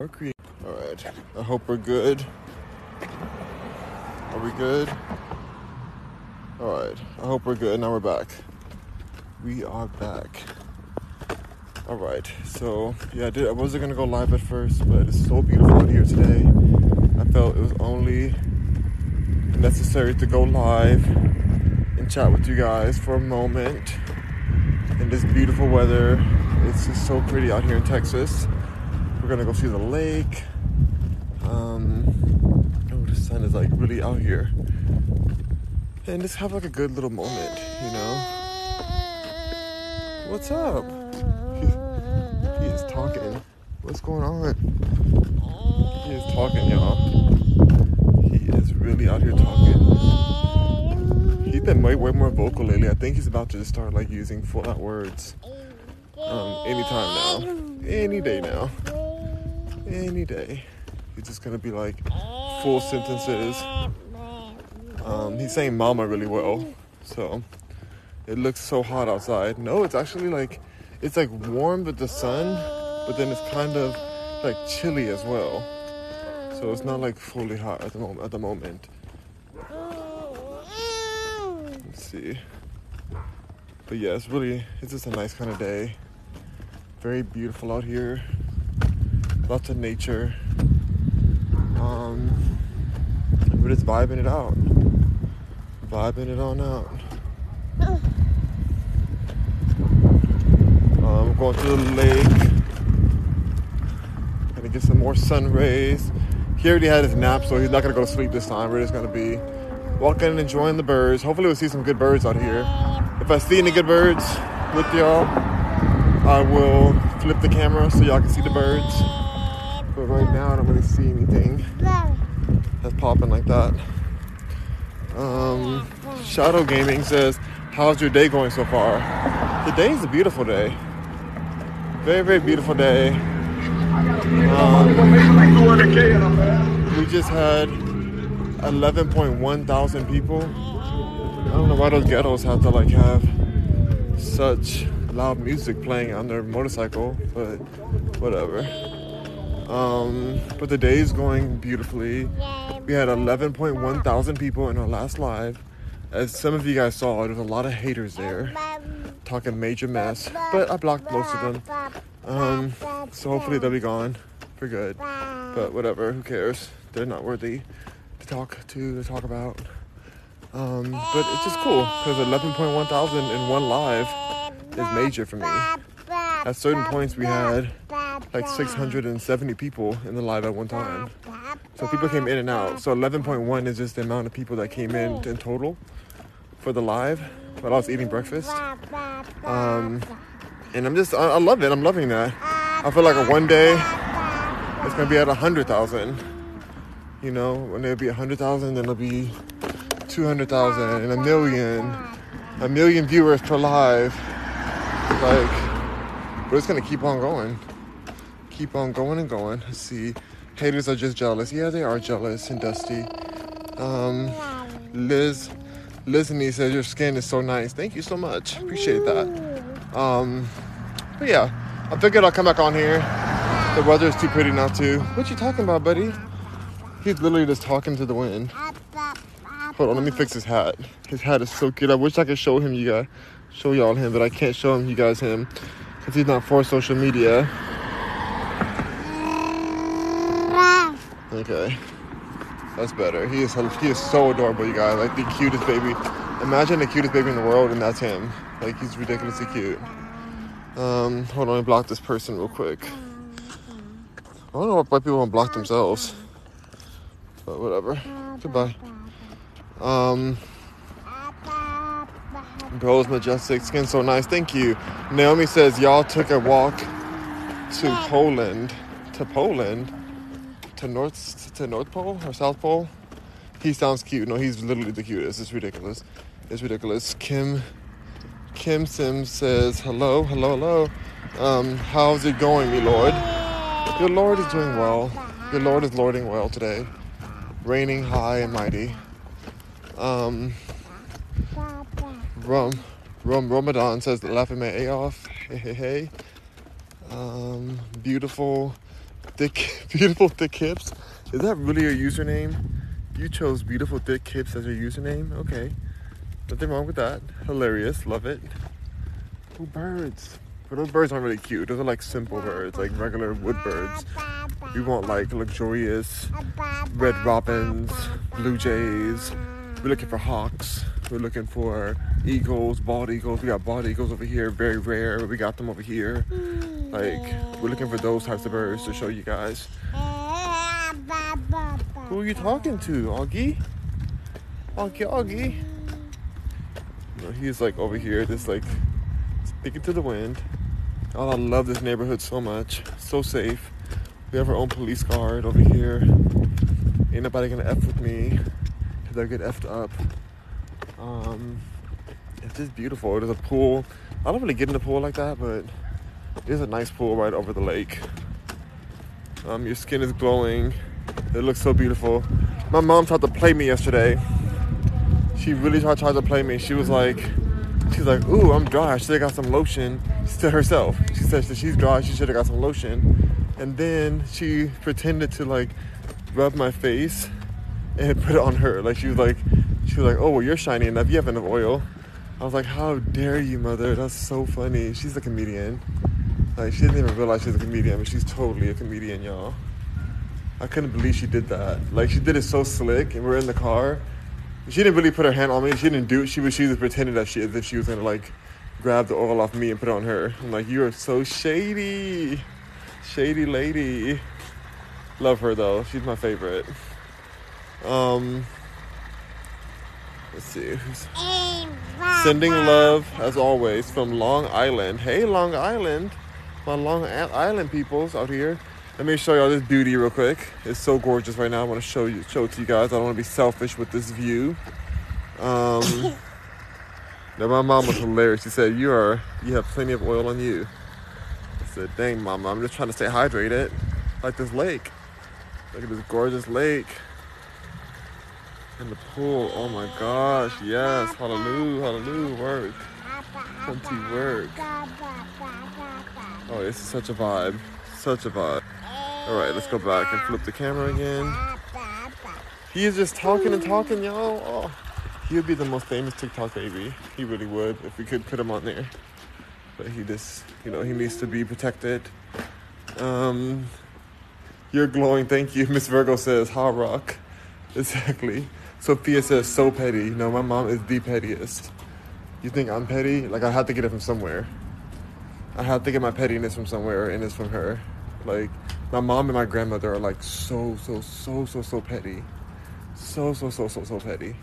Mercury. All right. I hope we're good. Are we good? All right. I hope we're good. Now we're back. We are back. All right. So yeah, I did. I wasn't gonna go live at first, but it's so beautiful out here today. I felt it was only necessary to go live and chat with you guys for a moment in this beautiful weather. It's just so pretty out here in Texas. We're gonna go see the lake. Um, oh, the sun is like really out here, and just have like a good little moment, you know. What's up? He, he is talking. What's going on? He is talking, y'all. He is really out here talking. He's been way, way more vocal lately. I think he's about to start like using full out words. Um, anytime now, any day now any day. He's just gonna be like four sentences. Um, he's saying mama really well, so it looks so hot outside. No, it's actually like it's like warm with the sun, but then it's kind of like chilly as well. So it's not like fully hot at the moment. At the moment, let's see. But yeah, it's really it's just a nice kind of day. Very beautiful out here lots of nature. Um, we're just vibing it out, vibing it on out. Um, we're going to the lake, gonna get some more sun rays. He already had his nap, so he's not gonna go to sleep this time. We're just gonna be walking and enjoying the birds. Hopefully, we'll see some good birds out here. If I see any good birds with y'all, I will flip the camera so y'all can see the birds. But right now, I don't really see anything that's popping like that. Um, Shadow Gaming says, How's your day going so far? The day is a beautiful day. Very, very beautiful day. Um, we just had 11.1 thousand people. I don't know why those ghettos have to like have such loud music playing on their motorcycle, but whatever. Um, but the day is going beautifully. We had 11.1 thousand people in our last live. As some of you guys saw, there's a lot of haters there talking major mess, but I blocked most of them. Um, so hopefully they'll be gone for good. But whatever, who cares? They're not worthy to talk to, to talk about. Um, but it's just cool because 11.1 thousand in one live is major for me. At certain points, we had like 670 people in the live at one time. So people came in and out. So 11.1 is just the amount of people that came in in total for the live while I was eating breakfast. Um, and I'm just, I, I love it. I'm loving that. I feel like a one day it's gonna be at 100,000. You know, when it'll be 100,000, then it'll be 200,000 and a million, a million viewers per live. Like, we're just gonna keep on going keep on going and going. See. Haters are just jealous. Yeah, they are jealous and dusty. Um, Liz, Lizney says your skin is so nice. Thank you so much. Appreciate that. Um, but yeah, I figured I'll come back on here. The weather is too pretty not to. What you talking about, buddy? He's literally just talking to the wind. Hold on, let me fix his hat. His hat is so cute. I wish I could show him you guys, show y'all him, but I can't show him you guys him because he's not for social media. Okay. That's better. He is he is so adorable, you guys. Like the cutest baby. Imagine the cutest baby in the world, and that's him. Like he's ridiculously cute. Um, hold on, me block this person real quick. I don't know why people to block themselves, but whatever. Goodbye. Um, Bro's majestic skin so nice. Thank you. Naomi says y'all took a walk to Poland. To Poland to North to North Pole or South Pole. He sounds cute. No, he's literally the cutest. It's ridiculous. It's ridiculous. Kim Kim Sims says hello, hello, hello. Um, how's it going, me lord? Your lord is doing well. Your lord is lording well today. Reigning high and mighty. Um, Rum, Rum Ramadan says laughing my A off. Hey, hey, hey. Um, beautiful Thick, beautiful thick hips. Is that really your username? You chose beautiful thick hips as your username? Okay. Nothing wrong with that. Hilarious. Love it. Oh, birds. But those birds aren't really cute. Those are like simple birds, like regular wood birds. We want like luxurious red robins, blue jays. We're looking for hawks. We're looking for eagles, bald eagles. We got bald eagles over here, very rare, we got them over here. Like, we're looking for those types of birds to show you guys. Who are you talking to, Augie? Augie, Augie. He's like over here, just like speaking to the wind. Oh, I love this neighborhood so much. So safe. We have our own police guard over here. Ain't nobody gonna F with me. Cause I get effed up. Um, it's just beautiful. There's a pool. I don't really get in the pool like that, but there's a nice pool right over the lake. Um, your skin is glowing. It looks so beautiful. My mom tried to play me yesterday. She really tried, tried to play me. She was like, she's like, ooh, I'm dry. I should have got some lotion. To herself, she said that she's dry. She should have got some lotion. And then she pretended to like rub my face and put it on her. Like she was like, she was like, oh, well, you're shiny enough. You have enough oil. I was like, how dare you, mother? That's so funny. She's a comedian. Like she didn't even realize she's a comedian, but she's totally a comedian, y'all. I couldn't believe she did that. Like she did it so slick, and we're in the car. She didn't really put her hand on me. She didn't do it. She was she was pretending that she as if she was gonna like grab the oil off me and put it on her. I'm like, you are so shady, shady lady. Love her though. She's my favorite. Um, let's see. Sending love as always from Long Island. Hey, Long Island, my Long Island peoples out here. Let me show y'all this beauty real quick. It's so gorgeous right now. I want to show you, show it to you guys. I don't want to be selfish with this view. Um, now my mom was hilarious. She said, "You are, you have plenty of oil on you." I said, "Dang, mama, I'm just trying to stay hydrated, like this lake. Look at this gorgeous lake." And the pool, oh my gosh, yes, hallelujah, hallelujah, work. Plenty work. Oh, this is such a vibe, such a vibe. All right, let's go back and flip the camera again. He is just talking and talking, y'all. Oh, he would be the most famous TikTok baby. He really would if we could put him on there. But he just, you know, he needs to be protected. Um, you're glowing, thank you. Miss Virgo says, hot rock. Exactly. Sophia says, so petty. No, my mom is the pettiest. You think I'm petty? Like, I have to get it from somewhere. I have to get my pettiness from somewhere, and it's from her. Like, my mom and my grandmother are like so, so, so, so, so petty. So, so, so, so, so petty.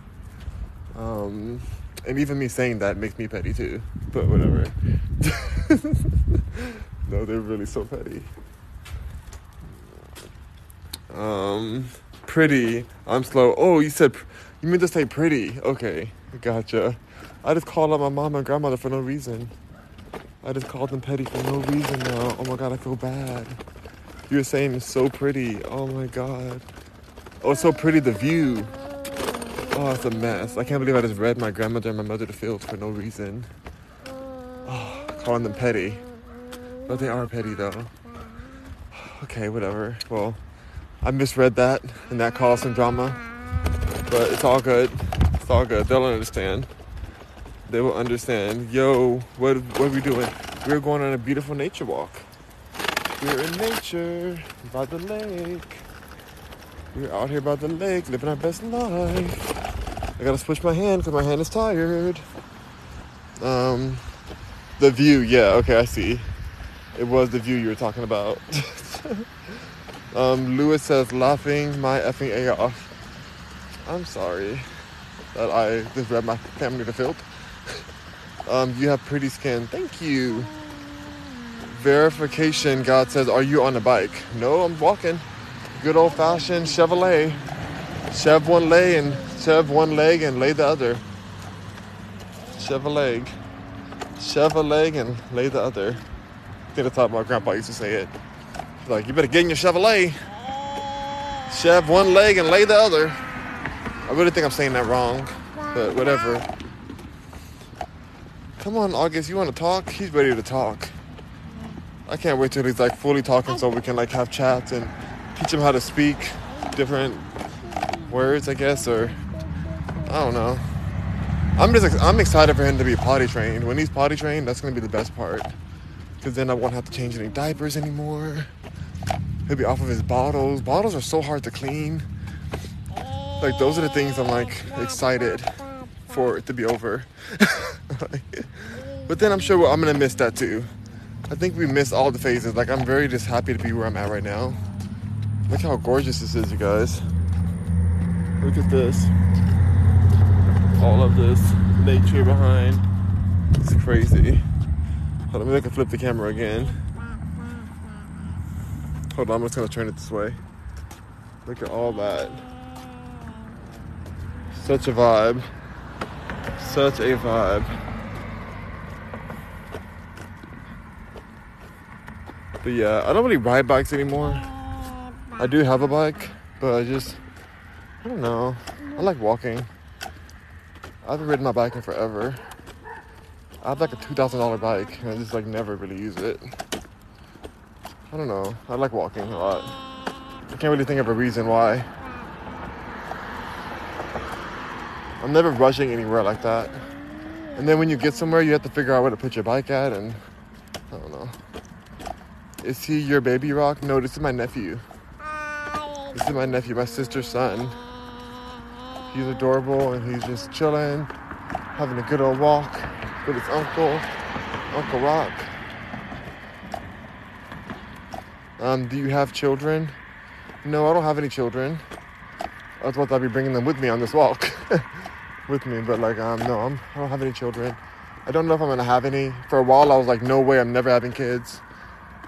Um, and even me saying that makes me petty too. But whatever. no, they're really so petty. Um, pretty. I'm slow. Oh, you said you meant to say pretty. Okay, gotcha. I just called out my mom and grandmother for no reason. I just called them petty for no reason now. Oh my god, I feel bad. You were saying it's so pretty. Oh my god. Oh, it's so pretty the view. Oh, it's a mess. I can't believe I just read my grandmother and my mother to fields for no reason. Oh, calling them petty. But they are petty though. Okay, whatever. Well, I misread that and that caused some drama. But it's all good. It's all good. They'll understand. They will understand. Yo, what what are we doing? We're going on a beautiful nature walk. We're in nature by the lake. We're out here by the lake, living our best life. I gotta switch my hand because my hand is tired. Um, the view, yeah, okay, I see. It was the view you were talking about. um, Lewis says, laughing my effing A off. I'm sorry that I just read my family to filth. Um, you have pretty skin. Thank you verification, God says, Are you on a bike? No, I'm walking. Good old fashioned Chevrolet. Chev one leg and chev one leg and lay the other. Chev a leg. Chev a leg and lay the other. I think that's my grandpa used to say it. He's like, you better get in your Chevrolet. Chev one leg and lay the other. I really think I'm saying that wrong, but whatever. Come on, August, you want to talk? He's ready to talk. I can't wait till he's like fully talking so we can like have chats and teach him how to speak different words, I guess, or I don't know. I'm just I'm excited for him to be potty trained. When he's potty trained, that's gonna be the best part, because then I won't have to change any diapers anymore. He'll be off of his bottles. Bottles are so hard to clean. Like those are the things I'm like excited for it to be over. but then I'm sure I'm gonna miss that too. I think we miss all the phases. Like I'm very just happy to be where I'm at right now. Look how gorgeous this is, you guys. Look at this. All of this nature behind. It's crazy. Hold on, maybe I flip the camera again. Hold on, I'm just gonna turn it this way. Look at all that. Such a vibe. Such a vibe. But yeah, I don't really ride bikes anymore. I do have a bike, but I just, I don't know. I like walking. I haven't ridden my bike in forever. I have like a $2,000 bike and I just like never really use it. I don't know. I like walking a lot. I can't really think of a reason why. I'm never rushing anywhere like that. And then when you get somewhere, you have to figure out where to put your bike at, and I don't know. Is he your baby rock? No, this is my nephew. This is my nephew, my sister's son. He's adorable and he's just chilling, having a good old walk with his uncle, Uncle Rock. Um, do you have children? No, I don't have any children. Thought I'd be bringing them with me on this walk. with me, but like, um, no, I'm, I don't have any children. I don't know if I'm gonna have any. For a while, I was like, no way, I'm never having kids.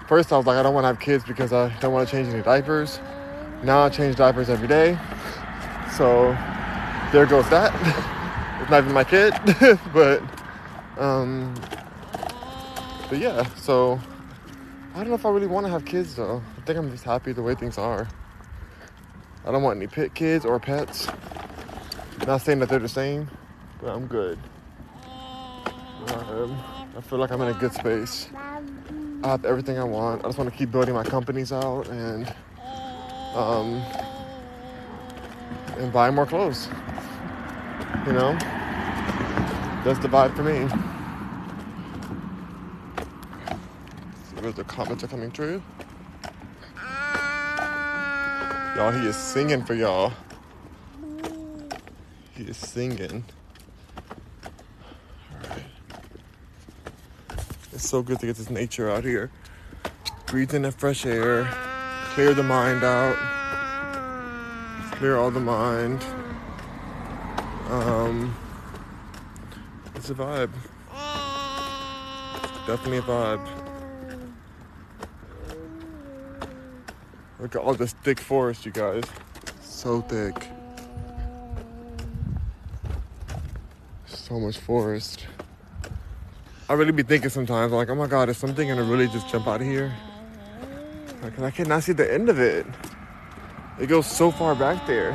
First, I was like, I don't want to have kids because I don't want to change any diapers. Now I change diapers every day, so there goes that. it's not even my kid, but um, but yeah. So I don't know if I really want to have kids though. I think I'm just happy the way things are. I don't want any pet kids or pets. Not saying that they're the same, but I'm good. Um, I feel like I'm in a good space. I have everything I want. I just want to keep building my companies out and um, and buy more clothes. You know, that's the vibe for me. The comments are coming through. Y'all, he is singing for y'all. Is singing. Alright. It's so good to get this nature out here. Breathe in the fresh air. Clear the mind out. Clear all the mind. Um, it's a vibe. It's definitely a vibe. Look at all this thick forest, you guys. So thick. So much forest. I really be thinking sometimes, like, oh my god, is something gonna really just jump out of here? Like, I cannot see the end of it. It goes so far back there.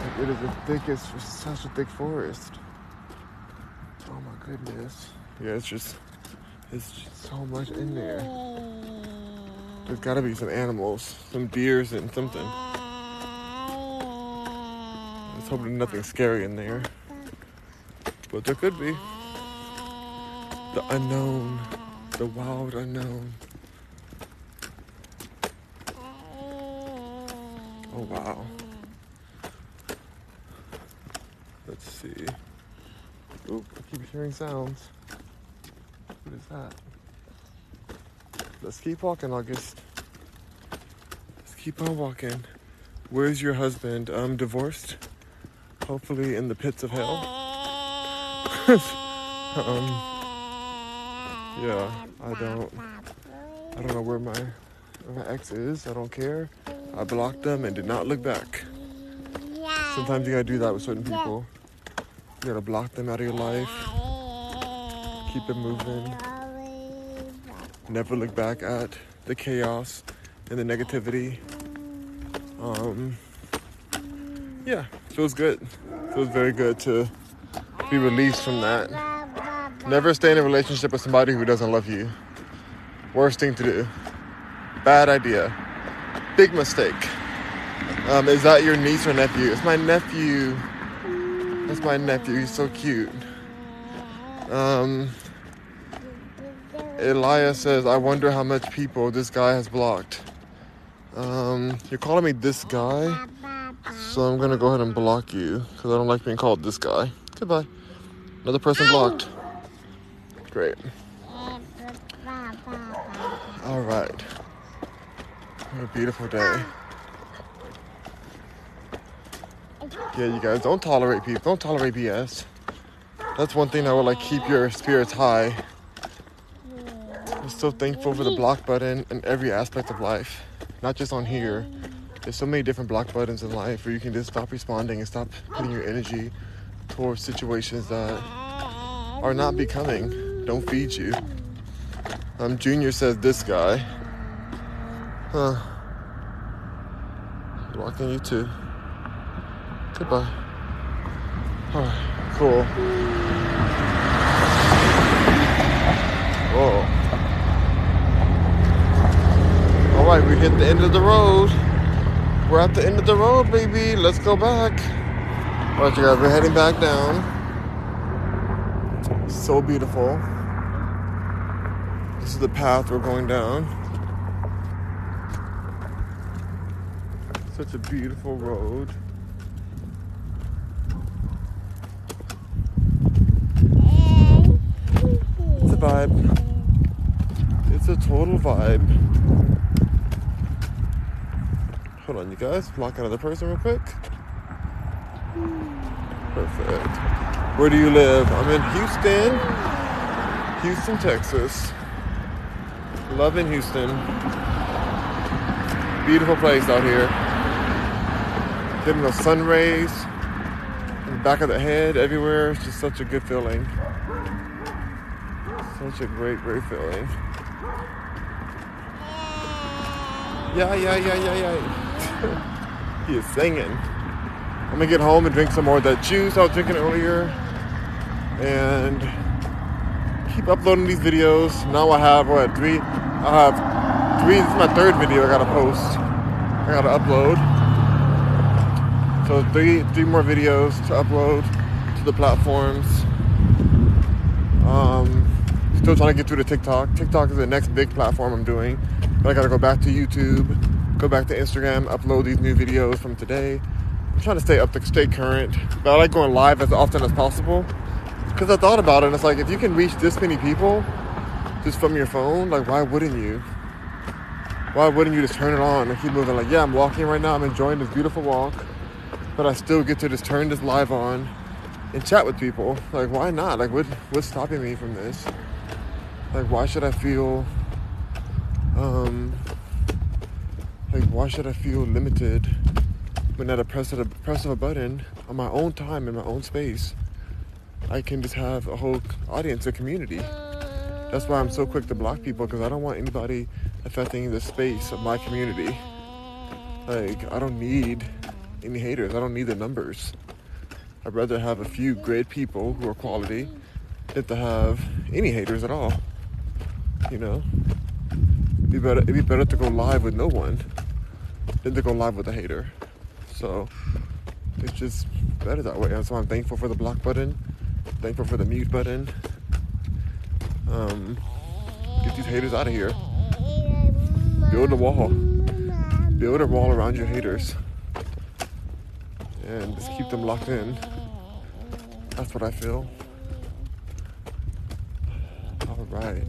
Like, it is the thickest, such a thick forest. Oh my goodness. Yeah, it's just, it's just so much in there. There's gotta be some animals, some deers and something. Let's hope there's nothing scary in there. But there could be. The unknown, the wild unknown. Oh wow. Let's see. Oop, I keep hearing sounds. What is that? Let's keep walking, August. Let's keep on walking. Where's your husband? I'm divorced. Hopefully in the pits of hell. um, yeah, I don't. I don't know where my my ex is. I don't care. I blocked them and did not look back. Sometimes you gotta do that with certain people. You gotta block them out of your life. Keep it moving. Never look back at the chaos and the negativity. Um, yeah, feels good. Feels very good to be released from that. Never stay in a relationship with somebody who doesn't love you. Worst thing to do. Bad idea. Big mistake. Um, is that your niece or nephew? It's my nephew. That's my nephew. He's so cute. Um, Elias says, I wonder how much people this guy has blocked. Um, you're calling me this guy, so I'm gonna go ahead and block you because I don't like being called this guy. Goodbye. Another person blocked. Great. All right. What a beautiful day. Yeah, you guys don't tolerate people. Don't tolerate BS. That's one thing that will like keep your spirits high. I'm so thankful for the block button in every aspect of life, not just on here. There's so many different block buttons in life where you can just stop responding and stop putting your energy towards situations that are not becoming, don't feed you. Um, Junior says this guy. Huh. Blocking you too. Goodbye. Alright, cool. Whoa. Alright, we hit the end of the road. We're at the end of the road, baby. Let's go back. Alright, you guys, we're heading back down. So beautiful. This is the path we're going down. Such a beautiful road. It's a vibe. It's a total vibe. Hold on, you guys. Block another person real quick. Perfect. Where do you live? I'm in Houston, Houston, Texas. Loving Houston. Beautiful place out here. Getting the sun rays in the back of the head, everywhere. It's just such a good feeling. Such a great, great feeling. Yeah, yeah, yeah, yeah, yeah. he is singing. I'm gonna get home and drink some more of that juice I was drinking earlier. And keep uploading these videos. Now I have what three? I have three. This is my third video I gotta post. I gotta upload. So three three more videos to upload to the platforms. Um, still trying to get through to TikTok. TikTok is the next big platform I'm doing. But I gotta go back to YouTube, go back to Instagram, upload these new videos from today. I'm trying to stay up to stay current. But I like going live as often as possible. Because I thought about it, and it's like if you can reach this many people just from your phone, like why wouldn't you? Why wouldn't you just turn it on and keep moving? Like, yeah, I'm walking right now, I'm enjoying this beautiful walk, but I still get to just turn this live on and chat with people. Like, why not? Like, what what's stopping me from this? Like, why should I feel um like why should I feel limited when at a press of a press of a button on my own time in my own space? I can just have a whole audience, a community. That's why I'm so quick to block people because I don't want anybody affecting the space of my community. Like, I don't need any haters, I don't need the numbers. I'd rather have a few great people who are quality than to have any haters at all. You know? It'd be better, it'd be better to go live with no one than to go live with a hater. So, it's just better that way. That's why I'm thankful for the block button thankful for the mute button. Um, get these haters out of here. Build a wall. Build a wall around your haters. And just keep them locked in. That's what I feel. All right.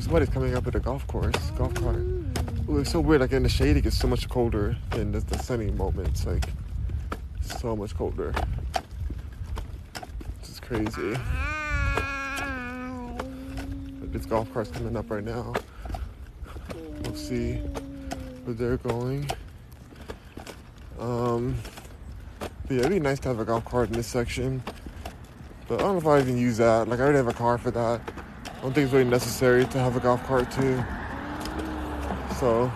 Somebody's coming up at a golf course, golf cart. It's so weird. Like in the shade, it gets so much colder than the, the sunny moments. Like so much colder It's crazy. This golf cart's coming up right now. We'll see where they're going. Um, yeah, it'd be nice to have a golf cart in this section. But I don't know if I even use that. Like, I already have a car for that. I don't think it's really necessary to have a golf cart, too. So,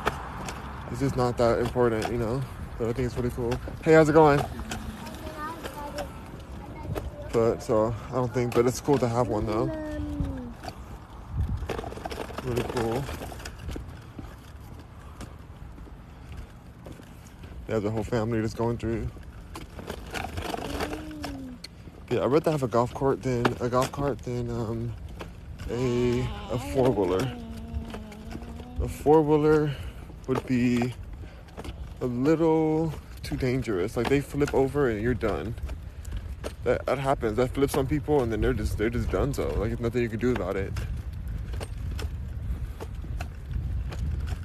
it's just not that important, you know? But I think it's pretty cool. Hey, how's it going? But so I don't think, but it's cool to have one though. really cool. They have the whole family that's going through. Yeah, I'd rather have a golf cart than a golf cart than um, a a four wheeler. A four wheeler would be a little too dangerous. Like they flip over and you're done. That, that happens. That flips on people and then they're just they're just done so. Like there's nothing you can do about it.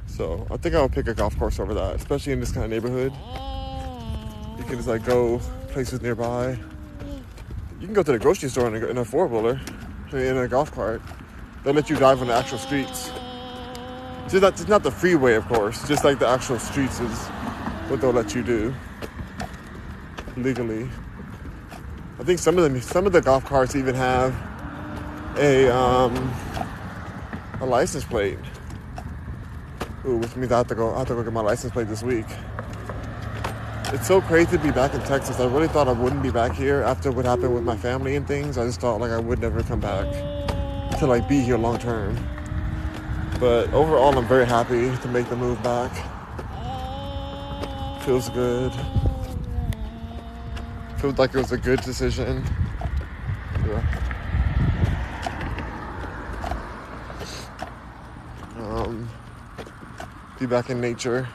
So I think I'll pick a golf course over that, especially in this kind of neighborhood. You can just like go places nearby. You can go to the grocery store in a, in a four wheeler, in a golf cart. They let you drive on the actual streets. It's not, not the freeway, of course. Just like the actual streets is what they'll let you do legally. I think some of them, some of the golf carts even have a um, a license plate. Ooh, which means I have to go. I have to go get my license plate this week. It's so crazy to be back in Texas. I really thought I wouldn't be back here after what happened with my family and things. I just thought like I would never come back to like be here long term. But overall, I'm very happy to make the move back. Feels good. Feels like it was a good decision. Yeah. Um, be back in nature.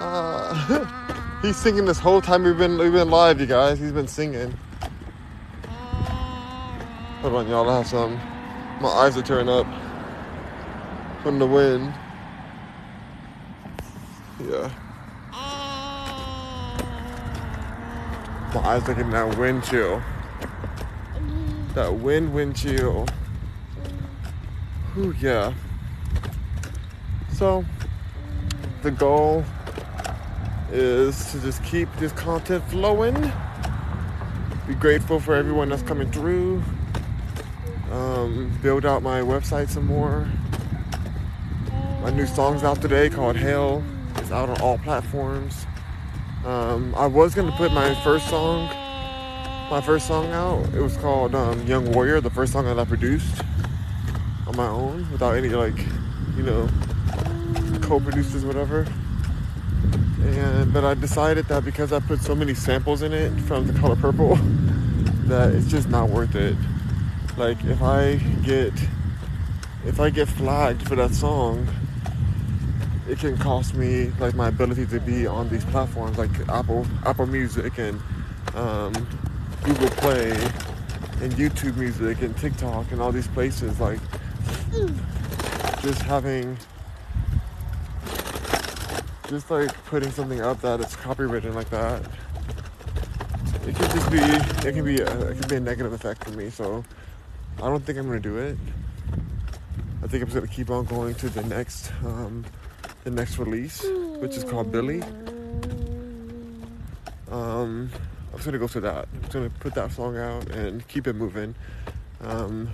Uh, he's singing this whole time we've been we've been live, you guys. He's been singing. Hold on, y'all. I have some. My eyes are tearing up from the wind. Yeah. My eyes are getting that wind chill. That wind, wind chill. Ooh, yeah. So, the goal is to just keep this content flowing. Be grateful for everyone that's coming through. Um, build out my website some more. My new song's out today called Hell. It's out on all platforms. Um, I was gonna put my first song, my first song out. It was called um, Young Warrior, the first song that I produced on my own without any like, you know, co-producers, whatever. And but I decided that because I put so many samples in it from the color purple, that it's just not worth it. Like if I get if I get flagged for that song, it can cost me like my ability to be on these platforms like Apple Apple Music and um, Google Play and YouTube Music and TikTok and all these places. Like just having just like putting something up that it's copywritten like that. It can just be it can be a, it can be a negative effect for me. So I don't think I'm gonna do it. I think I'm just gonna keep on going to the next um, the next release, which is called Billy. Um, I'm just gonna go to that. I'm just gonna put that song out and keep it moving. Um,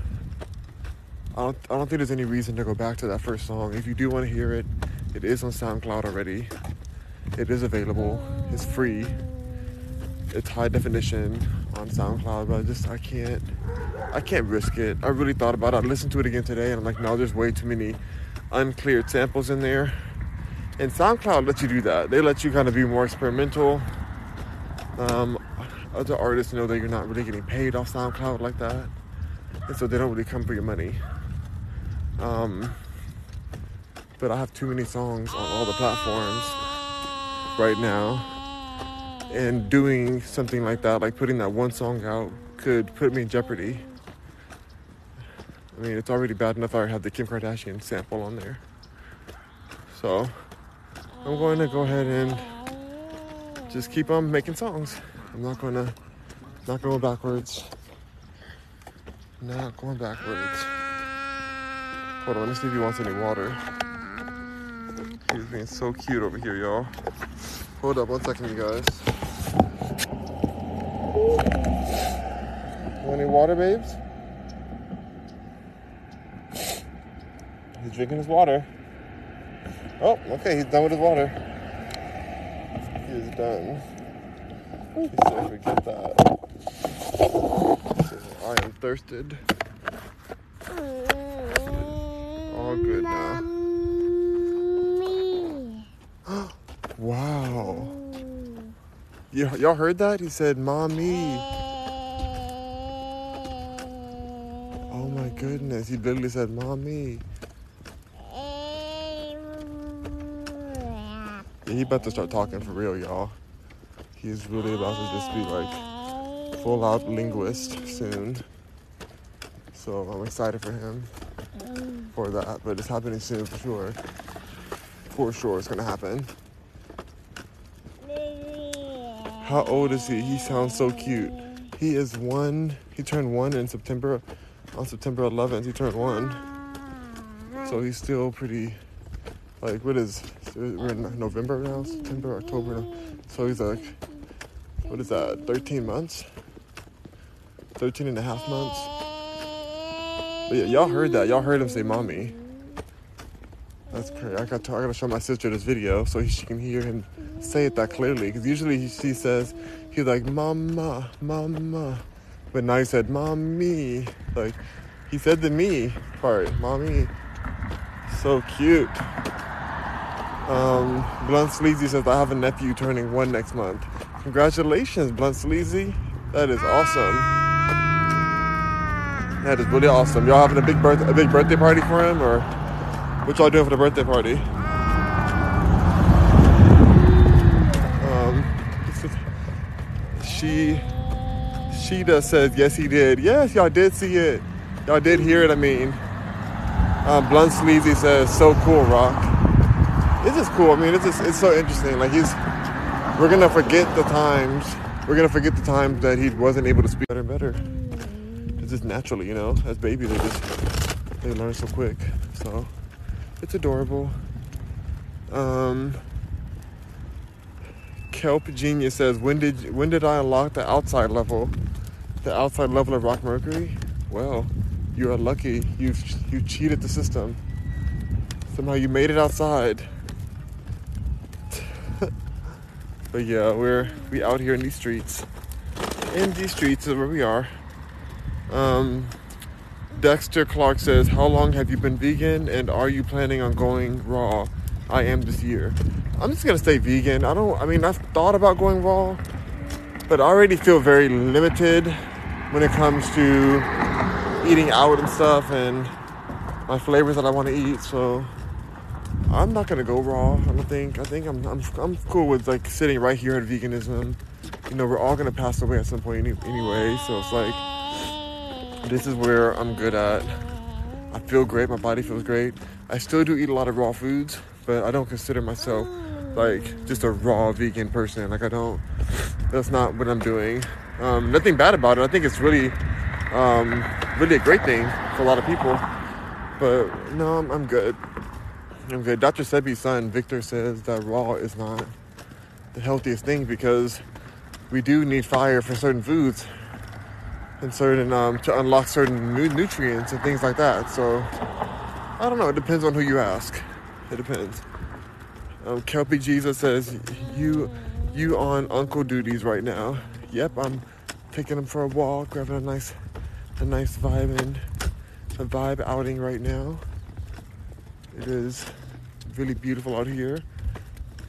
I don't, I don't think there's any reason to go back to that first song. If you do want to hear it, it is on SoundCloud already. It is available. It's free. It's high definition on SoundCloud, but I just I can't I can't risk it. I really thought about it. I listened to it again today, and I'm like, no, there's way too many uncleared samples in there. And SoundCloud lets you do that. They let you kind of be more experimental. Um, other artists know that you're not really getting paid off SoundCloud like that, and so they don't really come for your money. Um, but I have too many songs on all the platforms right now, and doing something like that, like putting that one song out, could put me in jeopardy. I mean, it's already bad enough I have the Kim Kardashian sample on there. So, I'm going to go ahead and just keep on making songs. I'm not going to, not going backwards. Not going backwards. Hold on, let's see if he wants any water. He's being so cute over here, y'all. Hold up one second, you guys. Want any water, babes? He's drinking his water. Oh, okay, he's done with his water. He is done. He said, forget that. Says, I am thirsted. All good now. wow. Y- y'all heard that? He said, Mommy. Oh my goodness. He literally said, Mommy. He about to start talking for real, y'all. He's really about to just be like full out linguist soon. So I'm excited for him for that, but it's happening soon for sure. For sure, it's gonna happen. How old is he? He sounds so cute. He is one. He turned one in September. On September 11th, he turned one. So he's still pretty. Like, what is. We're in November now? September, October. So he's like. What is that? 13 months? 13 and a half months? But yeah, y'all heard that. Y'all heard him say mommy. That's crazy. I got to, I gotta show my sister this video so she can hear him say it that clearly. Because usually he, she says, he's like, mama, mama. But now he said, mommy. Like, he said the me part, mommy. So cute. Um, Blunt Sleazy says, I have a nephew turning one next month. Congratulations, Blunt Sleazy. That is awesome. That is really awesome. Y'all having a big birth a big birthday party for him or what y'all doing for the birthday party? Um, she Sheeta says yes he did. Yes, y'all did see it. Y'all did hear it, I mean. Um, Blunt Sleazy says, so cool, Rock. This is cool. I mean, it's just, it's so interesting. Like he's we're gonna forget the times we're gonna forget the times that he wasn't able to speak better and better. It's just naturally, you know, as babies they just they learn so quick. So it's adorable. Um Kelp Genius says, when did when did I unlock the outside level? The outside level of Rock Mercury? Well, you are lucky. You've you cheated the system. Somehow you made it outside. But yeah, we're we out here in these streets. In these streets is where we are. Um, Dexter Clark says, "How long have you been vegan, and are you planning on going raw?" I am this year. I'm just gonna stay vegan. I don't. I mean, I've thought about going raw, but I already feel very limited when it comes to eating out and stuff, and my flavors that I want to eat. So I'm not gonna go raw. I don't think. I think I'm. I'm. I'm cool with like sitting right here at veganism. You know, we're all gonna pass away at some point any, anyway. So it's like this is where I'm good at. I feel great. My body feels great. I still do eat a lot of raw foods, but I don't consider myself like just a raw vegan person. Like I don't. That's not what I'm doing. Um, nothing bad about it. I think it's really, um, really a great thing for a lot of people. But no, I'm, I'm good. I'm. Dr. Sebi's son, Victor, says that raw is not the healthiest thing because we do need fire for certain foods and certain um, to unlock certain nu- nutrients and things like that. So I don't know. It depends on who you ask. It depends. Um, Kelpie Jesus says you you on uncle duties right now. Yep, I'm taking him for a walk, grabbing a nice a nice vibe and a vibe outing right now. It is really beautiful out here.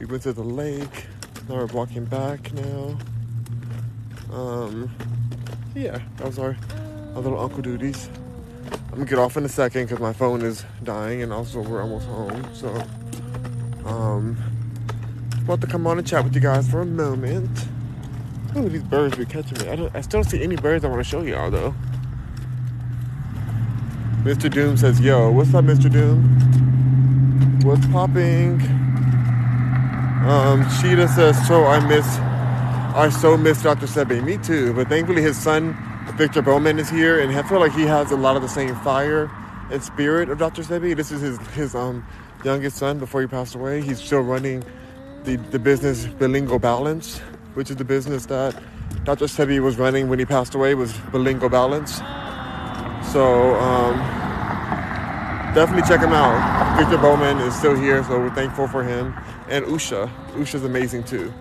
We went to the lake. Now we're walking back now. Um, yeah, that was our, our little uncle duties. I'm gonna get off in a second because my phone is dying, and also we're almost home. So, um, about to come on and chat with you guys for a moment. Look at these birds be catching me. I, don't, I still don't see any birds I want to show y'all though. Mr. Doom says, "Yo, what's up, Mr. Doom? What's popping?" Um, says, "So I miss, I so miss Dr. Sebi. Me too. But thankfully, his son Victor Bowman is here, and I feel like he has a lot of the same fire and spirit of Dr. Sebi. This is his his um youngest son before he passed away. He's still running the the business Bilingual Balance, which is the business that Dr. Sebi was running when he passed away. Was Bilingual Balance. So um, definitely check him out. Victor Bowman is still here, so we're thankful for him. And Usha, Usha's amazing too.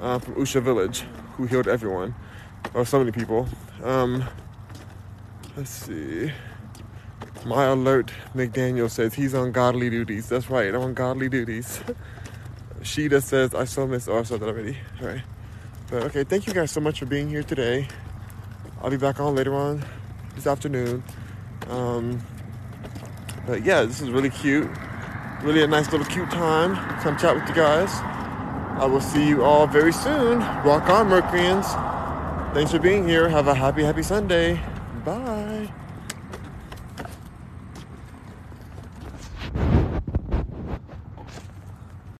Uh, from Usha Village, who healed everyone, or so many people. Um, let's see. My alert McDaniel says he's on godly duties. That's right, on godly duties. Sheeta says I so miss. Oh, I said that already. All right. But okay, thank you guys so much for being here today. I'll be back on later on this afternoon. Um, but yeah, this is really cute. Really a nice little cute time. Come chat with you guys. I will see you all very soon. Rock on, Mercuryans. Thanks for being here. Have a happy, happy Sunday. Bye.